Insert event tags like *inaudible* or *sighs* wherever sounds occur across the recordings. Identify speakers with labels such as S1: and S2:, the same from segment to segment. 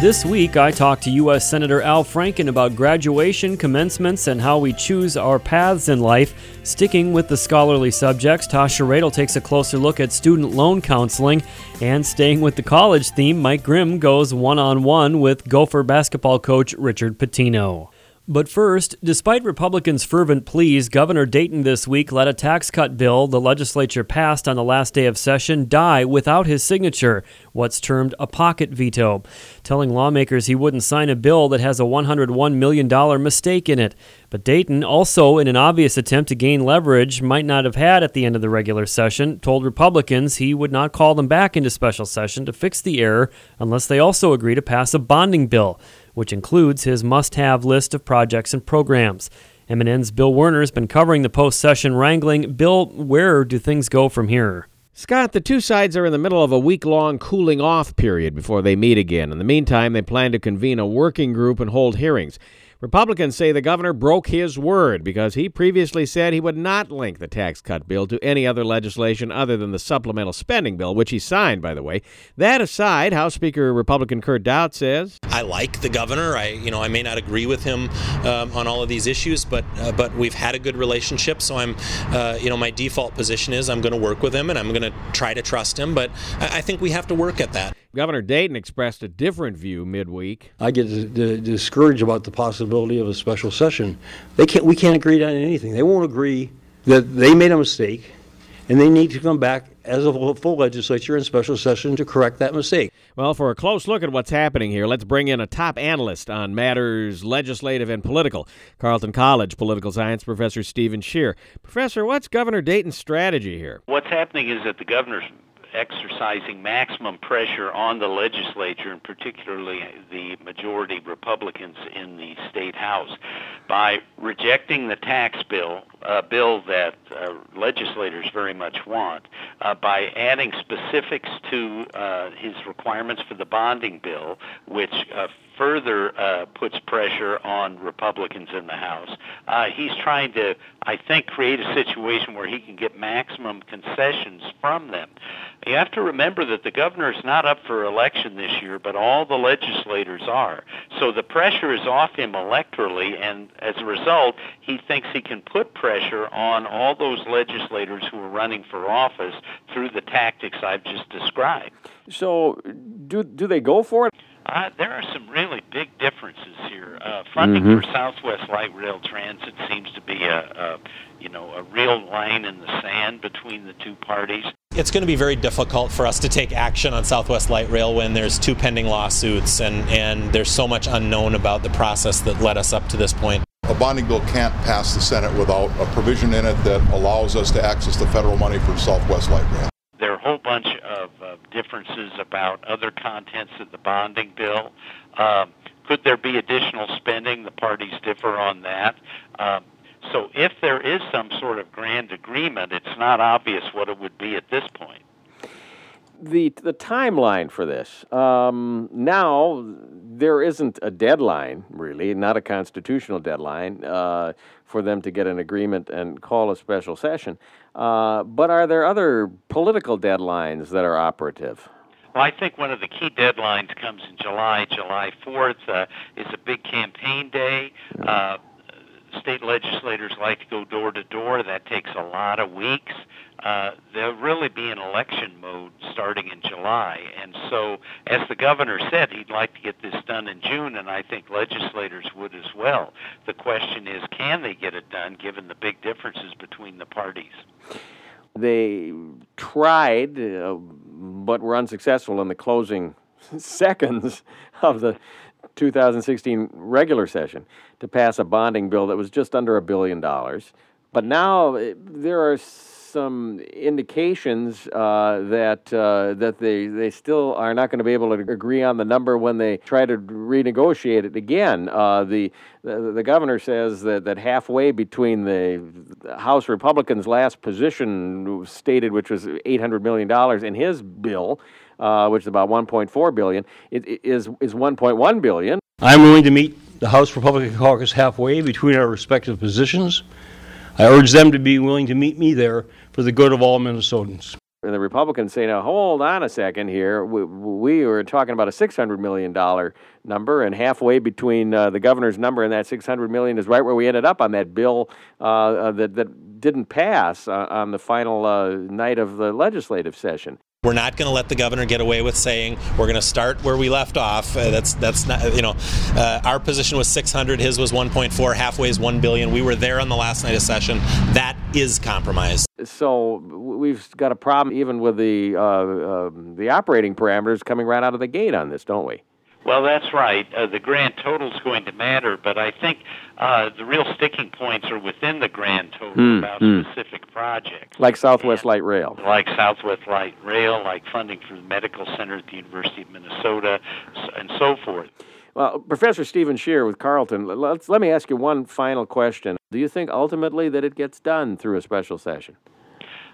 S1: This week, I talked to U.S. Senator Al Franken about graduation, commencements, and how we choose our paths in life. Sticking with the scholarly subjects, Tasha Radel takes a closer look at student loan counseling. And staying with the college theme, Mike Grimm goes one on one with Gopher basketball coach Richard Pitino. But first, despite Republicans' fervent pleas, Governor Dayton this week let a tax cut bill the legislature passed on the last day of session die without his signature, what's termed a pocket veto, telling lawmakers he wouldn't sign a bill that has a $101 million mistake in it. But Dayton, also in an obvious attempt to gain leverage might not have had at the end of the regular session, told Republicans he would not call them back into special session to fix the error unless they also agree to pass a bonding bill which includes his must have list of projects and programs. MNN's Bill Werner has been covering the post session wrangling. Bill, where do things go from here?
S2: Scott, the two sides are in the middle of a week long cooling off period before they meet again. In the meantime, they plan to convene a working group and hold hearings. Republicans say the governor broke his word because he previously said he would not link the tax cut bill to any other legislation other than the supplemental spending bill, which he signed, by the way. That aside, House Speaker Republican Kurt Daudt says,
S3: "I like the governor. I, you know, I may not agree with him um, on all of these issues, but uh, but we've had a good relationship. So I'm, uh, you know, my default position is I'm going to work with him and I'm going to try to trust him. But I, I think we have to work at that."
S2: Governor Dayton expressed a different view midweek.
S4: I get discouraged about the possibility of a special session. They can't. We can't agree on anything. They won't agree that they made a mistake, and they need to come back as a full legislature in special session to correct that mistake.
S2: Well, for a close look at what's happening here, let's bring in a top analyst on matters legislative and political, Carleton College political science professor Stephen Schier. Professor, what's Governor Dayton's strategy here?
S5: What's happening is that the governor's exercising maximum pressure on the legislature, and particularly the majority Republicans in the state house, by rejecting the tax bill, a bill that uh, legislators very much want, uh, by adding specifics to uh, his requirements for the bonding bill, which uh, further uh, puts pressure on Republicans in the House. Uh, he's trying to, I think, create a situation where he can get maximum concessions from them. You have to remember that the governor is not up for election this year, but all the legislators are. So the pressure is off him electorally, and as a result, he thinks he can put pressure on all those legislators who are running for office through the tactics I've just described.
S2: So, do do they go for it?
S5: Uh, there are some really big differences here. Uh, funding mm-hmm. for Southwest Light Rail Transit seems to be a, a, you know, a real line in the sand between the two parties.
S3: It's going to be very difficult for us to take action on Southwest Light Rail when there's two pending lawsuits and, and there's so much unknown about the process that led us up to this point.
S6: A bonding bill can't pass the Senate without a provision in it that allows us to access the federal money for Southwest Light Rail.
S5: There are a whole bunch of uh, differences about other contents of the bonding bill. Um, could there be additional spending? The parties differ on that. Um, so if there is some sort of grand agreement, it's not obvious what it would be at this point.
S2: The, the timeline for this. Um, now, there isn't a deadline, really, not a constitutional deadline, uh, for them to get an agreement and call a special session. Uh, but are there other political deadlines that are operative?
S5: Well, I think one of the key deadlines comes in July. July 4th uh, is a big campaign day. Uh, state legislators like to go door to door. That takes a lot of weeks. Uh, they'll really be in election mode starting in July. And so, as the governor said, he'd like to get this done in June, and I think legislators would as well. The question is, can they get it done given the big differences between the parties?
S2: They tried, uh, but were unsuccessful in the closing *laughs* seconds of the 2016 regular session to pass a bonding bill that was just under a billion dollars But now eh, there are some indications uh, that uh, that they they still are not going to be able to agree on the number when they try to renegotiate it again. Uh, the, the, the governor says that, that halfway between the House Republicans' last position stated, which was 800 million dollars, and his bill. Uh, which is about 1.4 billion, it, it is is 1.1 billion.
S4: I'm willing to meet the House Republican caucus halfway between our respective positions. I urge them to be willing to meet me there for the good of all Minnesotans.
S2: And the Republicans say, now hold on a second here. We, we were talking about a $600 million number, and halfway between uh, the governor's number and that 600 million is right where we ended up on that bill uh, uh, that, that didn't pass uh, on the final uh, night of the legislative session.
S3: We're not going to let the governor get away with saying we're going to start where we left off. Uh, that's that's not you know, uh, our position was 600, his was 1.4, halfway is 1 billion. We were there on the last night of session. That is compromise.
S2: So we've got a problem even with the uh, um, the operating parameters coming right out of the gate on this, don't we?
S5: Well, that's right. Uh, the grand total is going to matter, but I think uh, the real sticking points are within the grand total mm, about mm. specific projects.
S2: Like Southwest and Light Rail.
S5: Like Southwest Light Rail, like funding for the Medical Center at the University of Minnesota, and so forth.
S2: Well, Professor Stephen Schier with Carleton, let's, let me ask you one final question. Do you think ultimately that it gets done through a special session?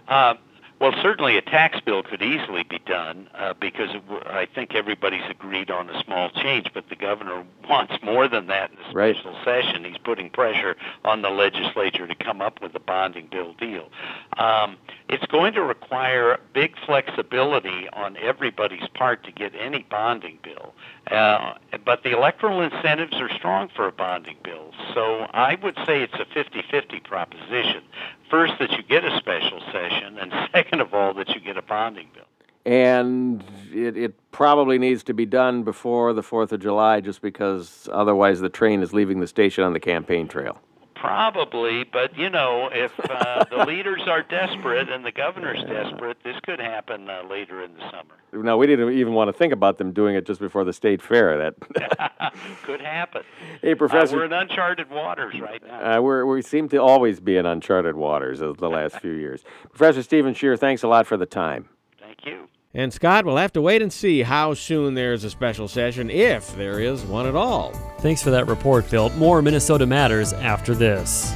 S5: Uh, well, certainly a tax bill could easily be done uh, because I think everybody's agreed on a small change, but the governor wants more than that in the special right. session. He's putting pressure on the legislature to come up with a bonding bill deal. Um, it's going to require big flexibility on everybody's part to get any bonding bill, uh, but the electoral incentives are strong for a bonding bill. So I would say it's a 50 50 proposition first that you get a special session, and *laughs* second of all that you get a bonding bill.
S2: And it, it probably needs to be done before the Fourth of July, just because otherwise the train is leaving the station on the campaign trail.
S5: Probably, but you know, if uh, the *laughs* leaders are desperate and the governor's desperate, this could happen uh, later in the summer.
S2: No, we didn't even want to think about them doing it just before the state fair.
S5: That *laughs* *laughs* could happen.
S2: Hey, Professor,
S5: uh, we're in uncharted waters right now.
S2: Uh, we we seem to always be in uncharted waters of the last few years. Professor Stephen Schier, thanks a lot for the time.
S5: Thank you.
S2: And Scott, we'll have to wait and see how soon there's a special session, if there is one at all.
S1: Thanks for that report, Phil. More Minnesota Matters after this.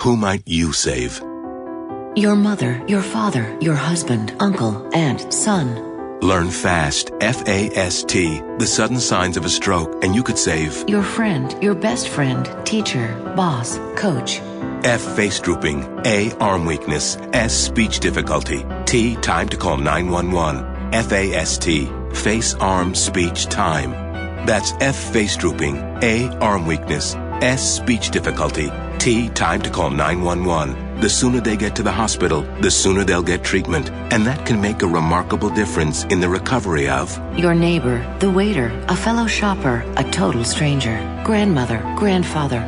S7: Who might you save?
S8: Your mother, your father, your husband, uncle, aunt, son.
S7: Learn fast, F-A-S-T, the sudden signs of a stroke, and you could save
S8: your friend, your best friend, teacher, boss, coach.
S7: F. Face drooping. A. Arm weakness. S. Speech difficulty. T. Time to call 911. F-A-S-T. Face, arm, speech, time. That's F. Face drooping. A. Arm weakness. S. Speech difficulty. T. Time to call 911 the sooner they get to the hospital, the sooner they'll get treatment. And that can make a remarkable difference in the recovery of
S8: your neighbor, the waiter, a fellow shopper, a total stranger, grandmother, grandfather.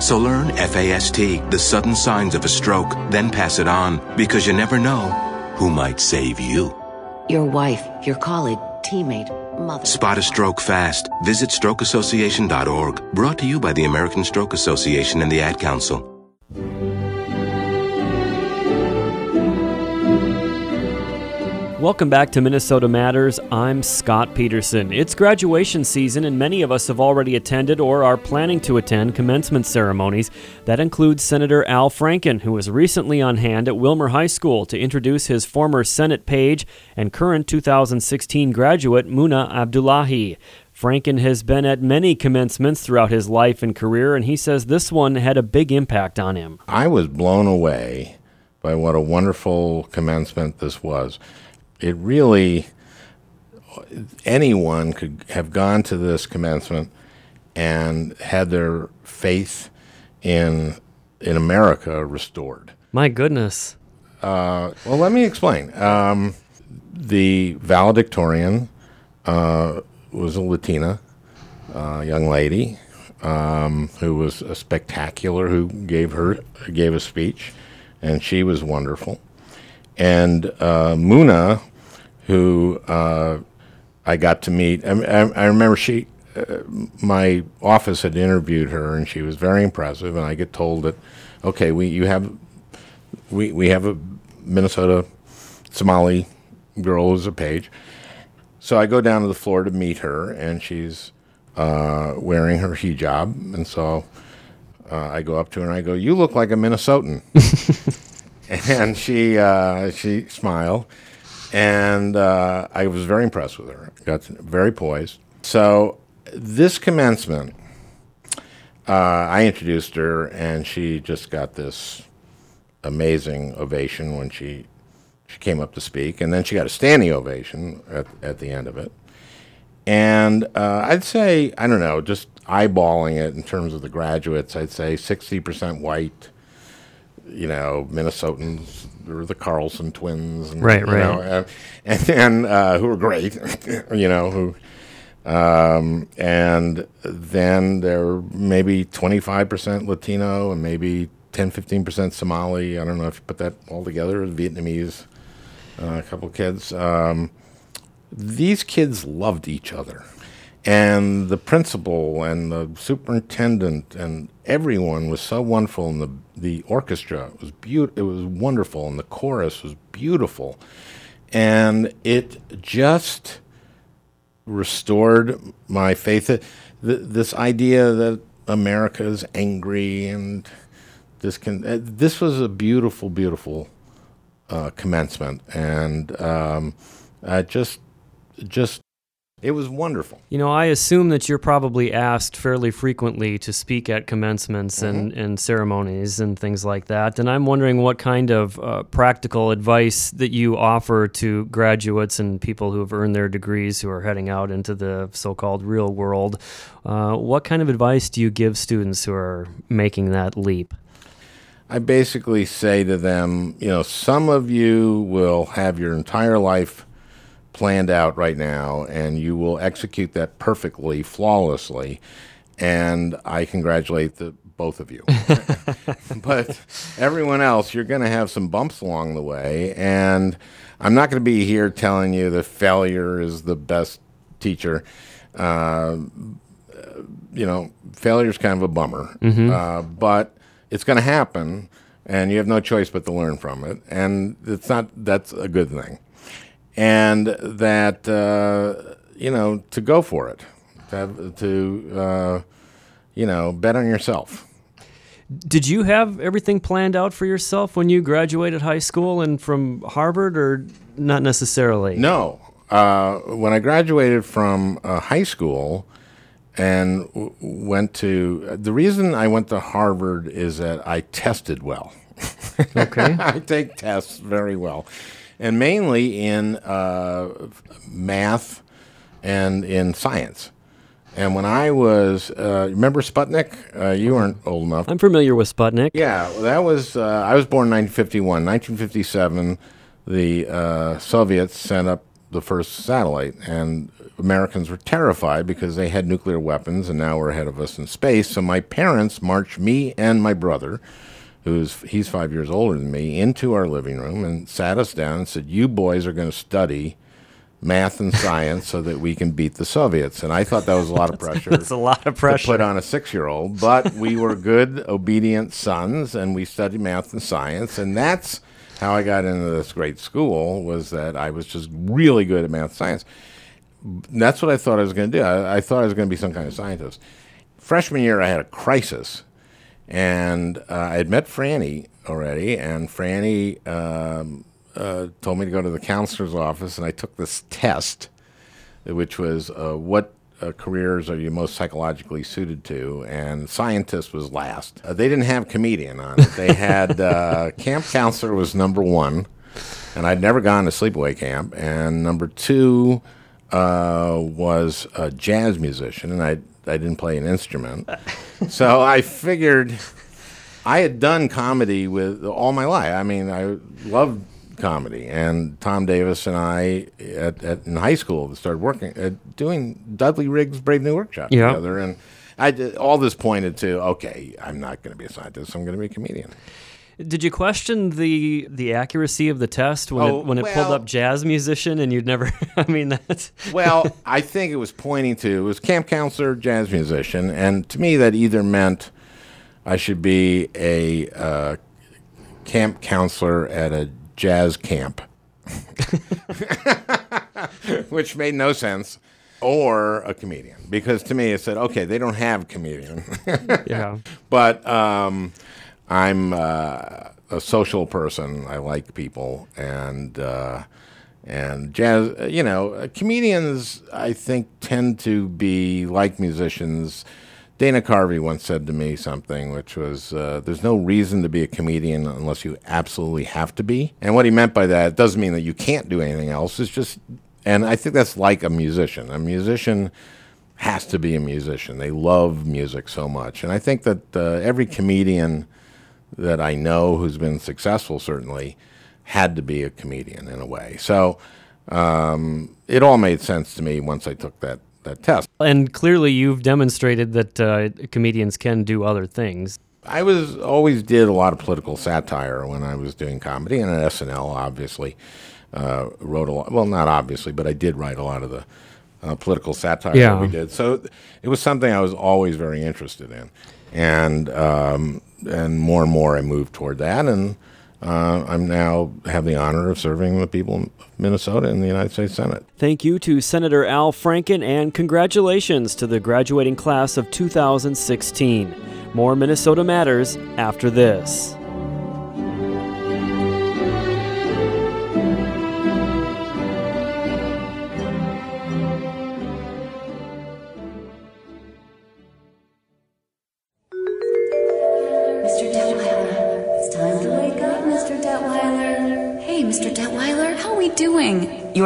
S7: So learn FAST, the sudden signs of a stroke, then pass it on because you never know who might save you.
S8: Your wife, your colleague, teammate, mother.
S7: Spot a stroke fast. Visit strokeassociation.org. Brought to you by the American Stroke Association and the Ad Council.
S1: Welcome back to Minnesota Matters. I'm Scott Peterson. It's graduation season, and many of us have already attended or are planning to attend commencement ceremonies. That includes Senator Al Franken, who was recently on hand at Willmar High School to introduce his former Senate page and current 2016 graduate, Muna Abdullahi. Franken has been at many commencements throughout his life and career, and he says this one had a big impact on him.
S9: I was blown away by what a wonderful commencement this was it really anyone could have gone to this commencement and had their faith in in America restored.
S1: My goodness.
S9: Uh, well, let me explain. Um, the valedictorian uh, was a Latina uh, young lady um, who was a spectacular, who gave her gave a speech, and she was wonderful. And uh, Muna, who uh, I got to meet. I, I, I remember she, uh, my office had interviewed her, and she was very impressive. And I get told that, okay, we you have, we we have a Minnesota Somali girl as a page. So I go down to the floor to meet her, and she's uh, wearing her hijab, and so uh, I go up to her and I go, "You look like a Minnesotan," *laughs* *laughs* and she uh, she smiled, and uh, I was very impressed with her. Got very poised. So this commencement, uh, I introduced her, and she just got this amazing ovation when she she came up to speak, and then she got a standing ovation at at the end of it. And uh, I'd say, I don't know, just eyeballing it in terms of the graduates, I'd say 60% white, you know, Minnesotans, or the Carlson twins. And,
S1: Right,
S9: you
S1: right.
S9: know, and, and then uh, who were great, *laughs* you know, who. Um, and then there were maybe 25% Latino and maybe 10, 15% Somali. I don't know if you put that all together, Vietnamese, uh, a couple kids. Um, these kids loved each other. And the principal and the superintendent and everyone was so wonderful. And the, the orchestra was beautiful. It was wonderful. And the chorus was beautiful. And it just restored my faith. Th- this idea that America is angry and this can. Uh, this was a beautiful, beautiful uh, commencement, and um, I just, just, it was wonderful.
S1: You know, I assume that you're probably asked fairly frequently to speak at commencements and, and ceremonies and things like that. And I'm wondering what kind of uh, practical advice that you offer to graduates and people who have earned their degrees who are heading out into the so called real world. Uh, what kind of advice do you give students who are making that leap?
S9: I basically say to them, you know, some of you will have your entire life planned out right now, and you will execute that perfectly, flawlessly, and I congratulate the both of you. *laughs* but everyone else, you're going to have some bumps along the way, and I'm not going to be here telling you that failure is the best teacher. Uh, you know, failure is kind of a bummer, uh, but it's going to happen, and you have no choice but to learn from it, and it's not that's a good thing, and that uh, you know to go for it, to have, to uh, you know bet on yourself.
S1: Did you have everything planned out for yourself when you graduated high school and from Harvard, or not necessarily?
S9: No. Uh, when I graduated from uh, high school and w- went to, the reason I went to Harvard is that I tested well.
S1: Okay. *laughs*
S9: I take tests very well, and mainly in uh, math and in science. And when I was, uh, remember Sputnik? Uh, you weren't old enough.
S1: I'm familiar with Sputnik.
S9: Yeah, well, that was. Uh, I was born in 1951. 1957, the uh, Soviets sent up the first satellite, and Americans were terrified because they had nuclear weapons, and now were ahead of us in space. So my parents marched me and my brother, who's he's five years older than me, into our living room and sat us down and said, "You boys are going to study." Math and science, so that we can beat the Soviets, and I thought that was a lot of *laughs* pressure
S1: That's a lot of pressure to
S9: put on a six-year-old, but we were good, *laughs* obedient sons, and we studied math and science, and that's how I got into this great school. Was that I was just really good at math and science. That's what I thought I was going to do. I, I thought I was going to be some kind of scientist. Freshman year, I had a crisis, and uh, I had met Franni already, and Franni um, uh, told me to go to the counselor's office, and I took this test which was uh, what uh, careers are you most psychologically suited to? And scientist was last. Uh, they didn't have comedian on it. They had uh, *laughs* camp counselor was number one, and I'd never gone to sleepaway camp. And number two uh, was a jazz musician, and I I didn't play an instrument. so I figured I had done comedy with all my life. I mean, I loved comedy, and Tom Davis and I at, at in high school started working at doing Dudley Riggs Brave New Workshop
S1: Yeah.
S9: together, and I did, all this pointed to okay, I'm not going to be a scientist. I'm going to be a comedian.
S1: Did you question the the accuracy of the test when
S9: Oh,
S1: it when it pulled up jazz musician and you'd never? *laughs* I mean, that's *laughs*
S9: well, I think it was pointing to it was camp counselor, jazz musician, and to me that either meant I should be a uh, camp counselor at a jazz camp, *laughs* which made no sense, or a comedian, because to me it said, okay, they don't have comedian,
S1: yeah.
S9: but um, I'm uh, a social person. I like people, and uh, and jazz. You know, comedians I think tend to be like musicians. Dana Carvey once said to me something, which was, uh, "There's no reason to be a comedian unless you absolutely have to be." And what he meant by that doesn't mean that you can't do anything else. It's just, and I think that's like a musician. A musician has to be a musician. They love music so much, and I think that uh, every comedian that I know who's been successful certainly had to be a comedian in a way. So um, it all made sense to me once I took that that test.
S1: And clearly, you've demonstrated that uh, comedians can do other things.
S9: I was always did a lot of political satire when I was doing comedy, and at SNL, obviously, uh, wrote a lot. Well, not obviously, but I did write a lot of the uh, political satire
S1: Yeah.
S9: that we did. So it was something I was always very interested in, and um, and more and more I moved toward that, and uh, I'm now have the honor of serving the people of Minnesota in the United States Senate.
S1: Thank you to Senator Al Franken and congratulations to the graduating class of 2016. More Minnesota Matters after this.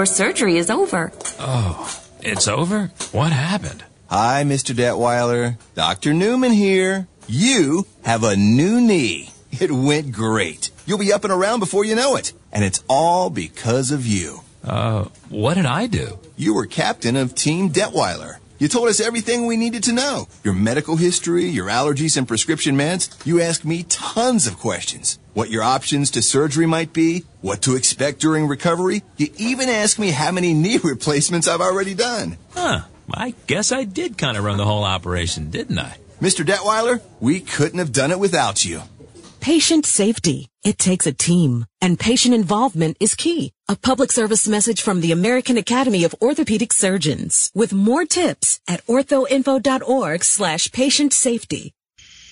S10: Your surgery is over.
S11: Oh, it's over? What happened?
S12: Hi, Mr. Detweiler. Dr. Newman here. You have a new knee. It went great. You'll be up and around before you know it. And it's all because of you.
S11: Uh, what did I do?
S12: You were captain of Team Detweiler. You told us everything we needed to know. Your medical history, your allergies and prescription meds. You asked me tons of questions. What your options to surgery might be, what to expect during recovery. You even asked me how many knee *laughs* replacements I've already done.
S11: Huh. I guess I did kind of run the whole operation, didn't I?
S12: Mr. Detweiler, we couldn't have done it without you.
S13: Patient safety. It takes a team, and patient involvement is key. A public service message from the American Academy of Orthopedic Surgeons with more tips at orthoinfo.org slash patient safety.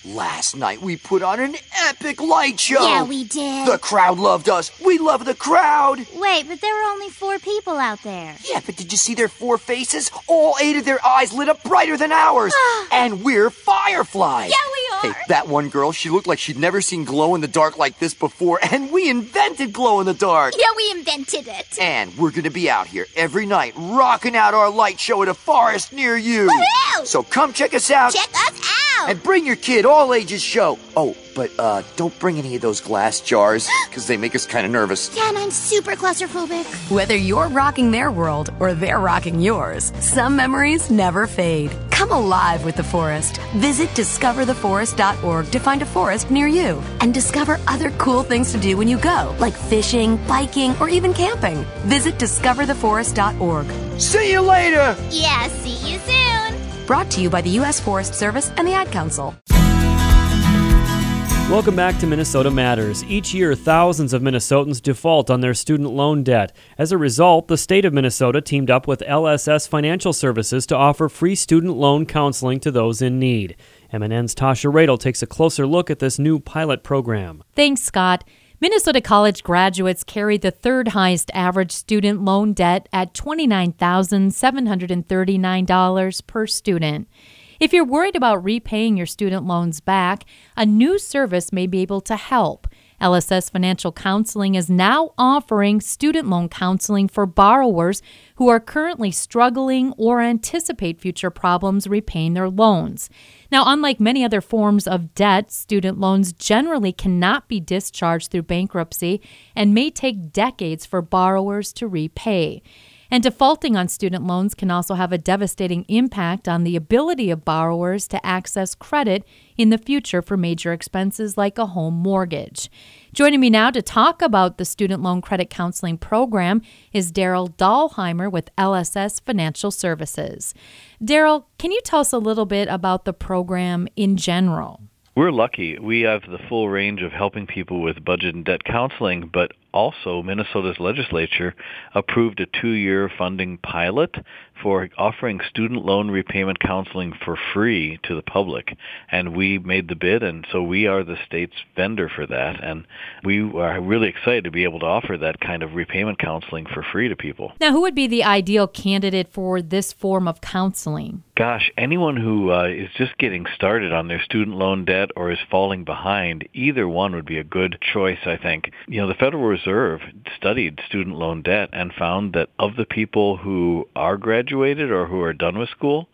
S14: Last night we put on an epic light show.
S15: Yeah, we did.
S14: The crowd loved us. We love the crowd.
S15: Wait, but there were only four people out there.
S14: Yeah, but did you see their four faces? All eight of their eyes lit up brighter than ours. *sighs* and we're fireflies.
S15: Yeah, we are.
S14: Hey, that one girl, she looked like she'd never seen glow in the dark like this before, *laughs* and we invented glow in the dark.
S15: Yeah, we invented it.
S14: And we're gonna be out here every night, rocking out our light show at a forest near you.
S15: Woohoo!
S14: So come check us out.
S15: Check us out.
S14: And bring your kid, all ages show. Oh, but uh, don't bring any of those glass jars, *gasps* because they make us kind of nervous.
S15: Yeah, and I'm super claustrophobic.
S16: Whether you're rocking their world or they're rocking yours, some memories never fade. Come alive with the forest. Visit discovertheforest.org to find a forest near you and discover other cool things to do when you go, like fishing, biking, or even camping. Visit discovertheforest.org.
S14: See you later!
S15: Yeah, see you soon.
S16: Brought to you by the U.S. Forest Service and the Ad Council.
S1: Welcome back to Minnesota Matters. Each year, thousands of Minnesotans default on their student loan debt. As a result, the state of Minnesota teamed up with LSS Financial Services to offer free student loan counseling to those in need. MNN's Tasha Radel takes a closer look at this new pilot program.
S17: Thanks, Scott. Minnesota college graduates carry the third highest average student loan debt at $29,739 per student. If you're worried about repaying your student loans back, a new service may be able to help. LSS Financial Counseling is now offering student loan counseling for borrowers who are currently struggling or anticipate future problems repaying their loans. Now, unlike many other forms of debt, student loans generally cannot be discharged through bankruptcy and may take decades for borrowers to repay. And defaulting on student loans can also have a devastating impact on the ability of borrowers to access credit in the future for major expenses like a home mortgage. Joining me now to talk about the Student Loan Credit Counseling Program is Daryl Dahlheimer with LSS Financial Services. Daryl, can you tell us a little bit about the program in general?
S18: We're lucky. We have the full range of helping people with budget and debt counseling, but also Minnesota's legislature approved a two-year funding pilot for offering student loan repayment counseling for free to the public. And we made the bid, and so we are the state's vendor for that. And we are really excited to be able to offer that kind of repayment counseling for free to people.
S17: Now, who would be the ideal candidate for this form of counseling?
S18: Gosh, anyone who uh, is just getting started on their student loan debt or is falling behind, either one would be a good choice, I think. You know, the Federal Reserve studied student loan debt and found that of the people who are graduated or who are done with school,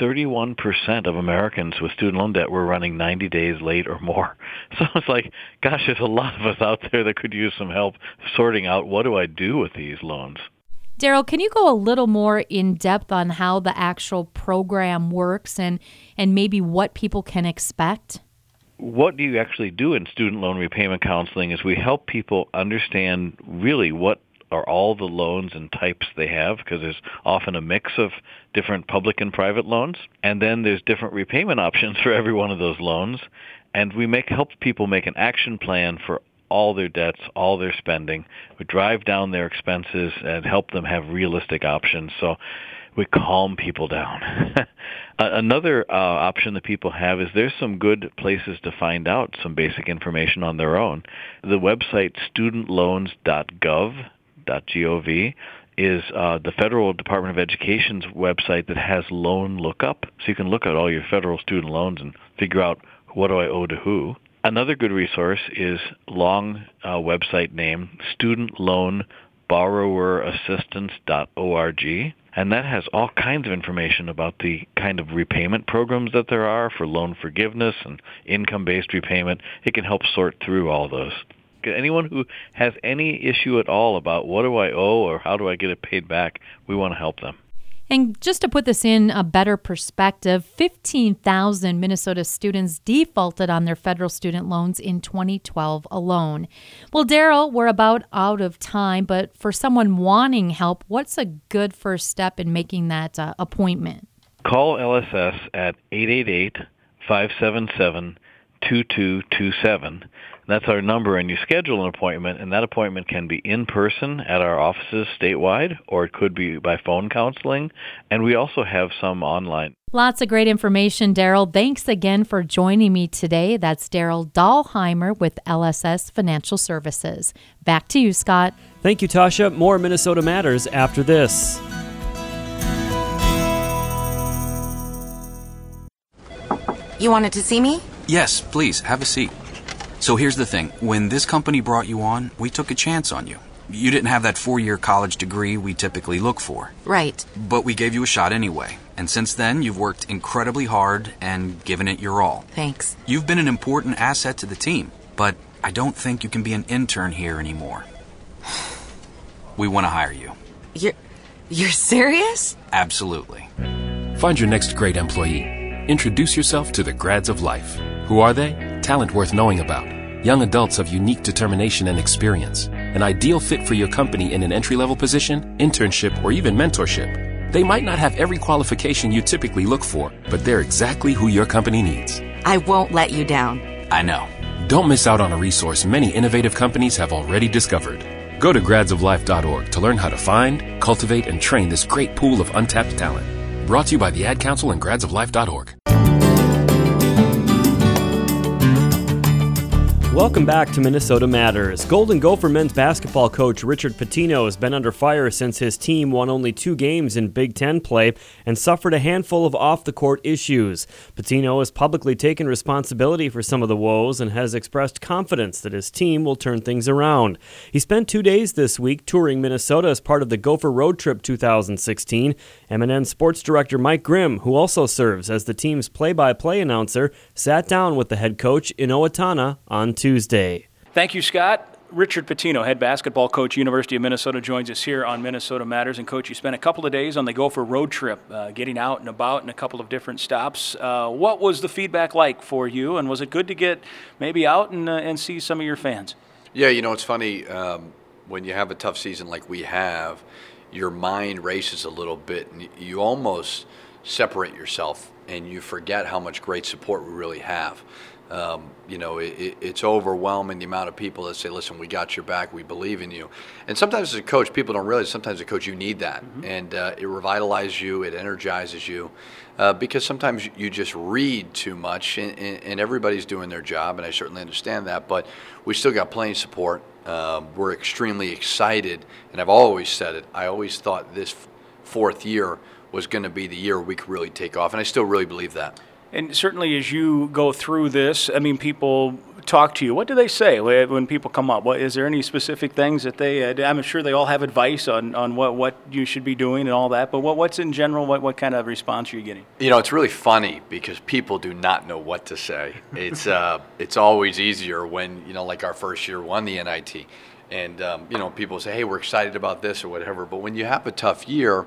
S18: 31% of Americans with student loan debt were running 90 days late or more. *laughs* So it's like, gosh, there's a lot of us out there that could use some help sorting out what do I do with these loans.
S17: Daryl, can you go a little more in depth on how the actual program works and, and maybe what people can expect?
S18: What do you actually do in student loan repayment counseling is we help people understand really what are all the loans and types they have because there's often a mix of different public and private loans and then there's different repayment options *laughs* for every one of those loans and we make help people make an action plan for all their debts, all their spending. We drive down their expenses and help them have realistic options. So we calm people down. *laughs* Another uh, option that people have is there's some good places to find out some basic information on their own. The website studentloans.gov.gov is uh, the Federal Department of Education's website that has loan lookup, so you can look at all your federal student loans and figure out what do I owe to who. Another good resource is long uh, website name Student Loan Borrower Assistance.org, and that has all kinds of information about the kind of repayment programs that there are for loan forgiveness and income-based repayment. It can help sort through all those anyone who has any issue at all about what do I owe or how do I get it paid back, we want to help them.
S17: And just to put this in a better perspective, 15,000 Minnesota students defaulted on their federal student loans in 2012 alone. Well, Daryl, we're about out of time, but for someone wanting help, what's a good first step in making that uh, appointment?
S18: Call LSS at 888 577 2227 that's our number, and you schedule an appointment, and that appointment can be in person at our offices statewide, or it could be by phone counseling, and we also have some online.
S17: Lots of great information, Daryl. Thanks again for joining me today. That's Daryl Dahlheimer with LSS Financial Services. Back to you, Scott.
S1: Thank you, Tasha. More Minnesota Matters after this.
S19: You wanted to see me?
S20: Yes, please, have a seat. So here's the thing when this company brought you on, we took a chance on you. You didn't have that four year college degree we typically look for.
S19: Right.
S20: But we gave you a shot anyway. And since then, you've worked incredibly hard and given it your all.
S19: Thanks.
S20: You've been an important asset to the team, but I don't think you can be an intern here anymore. *sighs* We want to hire you.
S19: You're. You're serious?
S20: Absolutely.
S21: Find your next great employee. Introduce yourself to the grads of life. Who are they? Talent worth knowing about Young adults of unique determination and experience, an ideal fit for your company in an entry level position, internship, or even mentorship. They might not have every qualification you typically look for, but they're exactly who your company needs.
S19: I won't let you down.
S20: I know.
S21: Don't miss out on a resource many innovative companies have already discovered. Go to gradsoflife.org to learn how to find, cultivate, and train this great pool of untapped talent. Brought to you by the Ad Council and gradsoflife.org.
S1: Welcome back to Minnesota Matters. Golden Gopher men's basketball coach Richard Pitino has been under fire since his team won only two games in Big Ten play and suffered a handful of off the court issues. Pitino has publicly taken responsibility for some of the woes and has expressed confidence that his team will turn things around. He spent two days this week touring Minnesota as part of the Gopher Road Trip 2016. MNN Sports Director Mike Grimm, who also serves as the team's play by play announcer, sat down with the head coach in Owatonna on Tuesday.
S22: Thank you, Scott.
S23: Richard Pitino, head basketball coach, University of Minnesota, joins us here on Minnesota Matters. And, coach, you spent a couple of days on the Gopher road trip, uh, getting out and about in a couple of different stops. Uh, what was the feedback like for you, and was it good to get maybe out and, uh, and see some of your fans?
S22: Yeah, you know, it's funny. Um, when you have a tough season like we have, your mind races a little bit, and you almost separate yourself and you forget how much great support we really have. Um, you know, it, it's overwhelming the amount of people that say, "Listen, we got your back. We believe in you." And sometimes, as a coach, people don't realize. Sometimes, as a coach, you need that, mm-hmm. and uh, it revitalizes you. It energizes you, uh, because sometimes you just read too much, and, and, everybody's doing their job, and I certainly understand that. But we still got plenty of support. Um, we're extremely excited, and I've always said it. I always thought this fourth year was going to be the year we could really take off, and I still really believe that.
S23: And certainly, as you go through this, I mean, people talk to you. What do they say when people come up? What is there any specific things that they? Uh, I'm sure they all have advice on, on what, what you should be doing and all that. But what, what's in general? What what kind of response are you getting?
S22: You know, it's really funny because people do not know what to say. It's uh, *laughs* it's always easier when you know, like our first year won the NIT, and um, you know, people say, "Hey, we're excited about this" or whatever. But when you have a tough year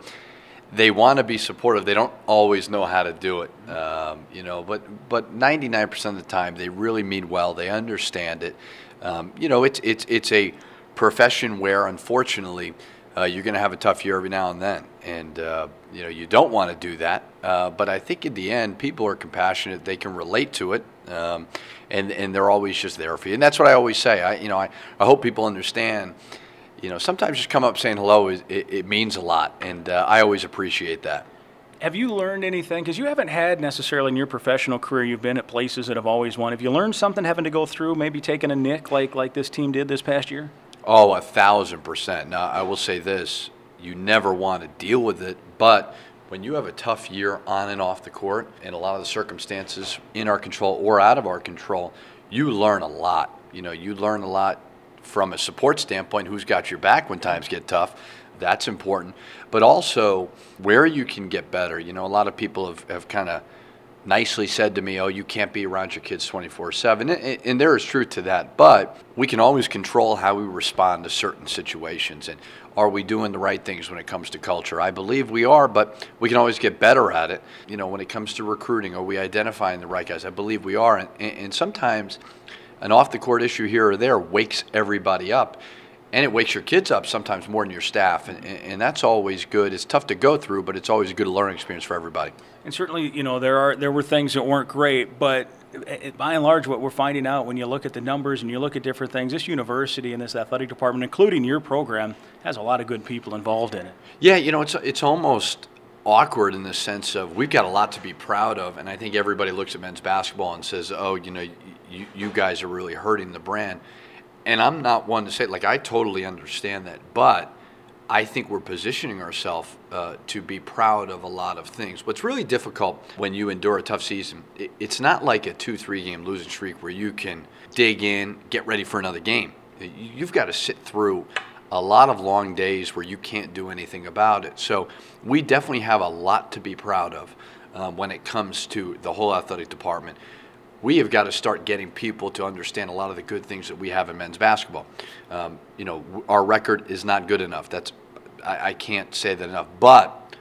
S22: they want to be supportive. They don't always know how to do it, um, you know. But but 99% of the time, they really mean well. They understand it. Um, you know, it's it's it's a profession where, unfortunately, uh, you're going to have a tough year every now and then, and uh, you know you don't want to do that. Uh, but I think in the end, people are compassionate. They can relate to it, um, and and they're always just there for you. And that's what I always say. I you know I, I hope people understand you know, sometimes just come up saying hello, it, it means a lot, and uh, I always appreciate that.
S23: Have you learned anything? Because you haven't had necessarily in your professional career, you've been at places that have always won. Have you learned something having to go through, maybe taking a nick like, like this team did this past year?
S22: Oh, a thousand percent. Now, I will say this you never want to deal with it, but when you have a tough year on and off the court, and a lot of the circumstances in our control or out of our control, you learn a lot. You know, you learn a lot from a support standpoint, who's got your back when times get tough. That's important. But also where you can get better. You know, a lot of people have, have kind of nicely said to me, oh, you can't be around your kids 24 7. And there is truth to that. But we can always control how we respond to certain situations. And are we doing the right things when it comes to culture? I believe we are, but we can always get better at it. You know, when it comes to recruiting, are we identifying the right guys? I believe we are. And, and sometimes an off the court issue here or there wakes everybody up. And it wakes your kids up sometimes more than your staff. And, and that's always good. It's tough to go through, but it's always a good learning experience for everybody.
S23: And certainly, you know, there are there were things that weren't great, but by and large, what we're finding out when you look at the numbers and you look at different things, this university and this athletic department, including your program, has a lot of good people involved in it.
S22: Yeah, you know, it's it's almost awkward in the sense of we've got a lot to be proud of, and I think everybody looks at men's basketball and says, "Oh, you know, you, you guys are really hurting the brand." And I'm not one to say like I totally understand that, but I think we're positioning ourselves uh, to be proud of a lot of things. What's really difficult when you endure a tough season, it, it's not like a two, three game losing streak where you can dig in, get ready for another game. You've got to sit through a lot of long days where you can't do anything about it. So we definitely have a lot to be proud of um, when it comes to the whole athletic department. We have got to start getting people to understand a lot of the good things that we have in men's basketball. Um, you know, our record is not good enough. That's I, I can't say that enough. But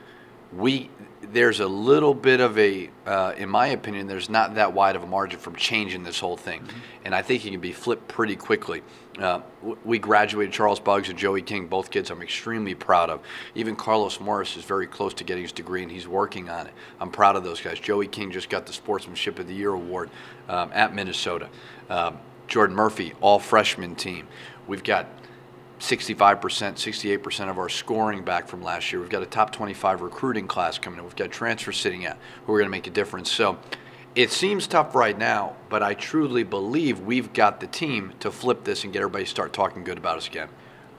S22: we there's a little bit of a, uh, in my opinion, there's not that wide of a margin from changing this whole thing, mm-hmm. and I think it can be flipped pretty quickly. Uh, we graduated Charles Buggs and Joey King, both kids I'm extremely proud of. Even Carlos Morris is very close to getting his degree, and he's working on it. I'm proud of those guys. Joey King just got the Sportsmanship of the Year award um, at Minnesota. Um, Jordan Murphy, all freshman team. We've got 65%, 68% of our scoring back from last year. We've got a top 25 recruiting class coming in. We've got transfer sitting out who are going to make a difference. So it seems tough right now, but I truly believe we've got the team to flip this and get everybody to start talking good about us again.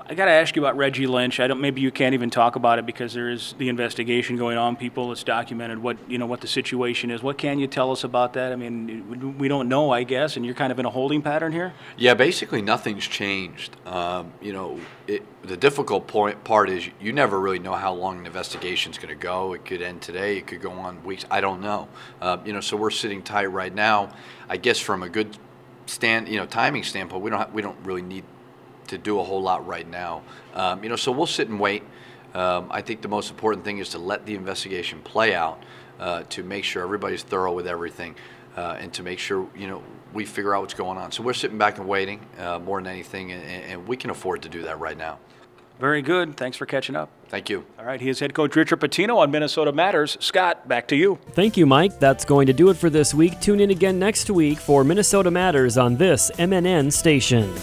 S23: I got to ask you about Reggie Lynch. I don't. Maybe you can't even talk about it because there is the investigation going on. People, it's documented what you know what the situation is. What can you tell us about that? I mean, we don't know, I guess, and you're kind of in a holding pattern here.
S22: Yeah, basically nothing's changed. Um, you know, it, the difficult point part is you never really know how long the investigation's going to go. It could end today. It could go on weeks. I don't know. Uh, you know, so we're sitting tight right now. I guess from a good stand, you know, timing standpoint, we don't we don't really need to do a whole lot right now. Um, you know, so we'll sit and wait. Um, I think the most important thing is to let the investigation play out, uh, to make sure everybody's thorough with everything, uh, and to make sure you know we figure out what's going on. So we're sitting back and waiting uh, more than anything, and, and we can afford to do that right now.
S23: Very good. Thanks for catching up.
S22: Thank you.
S23: All right, he is head coach Richard Pitino on Minnesota Matters. Scott, back to you.
S1: Thank you, Mike. That's going to do it for this week. Tune in again next week for Minnesota Matters on this MNN station.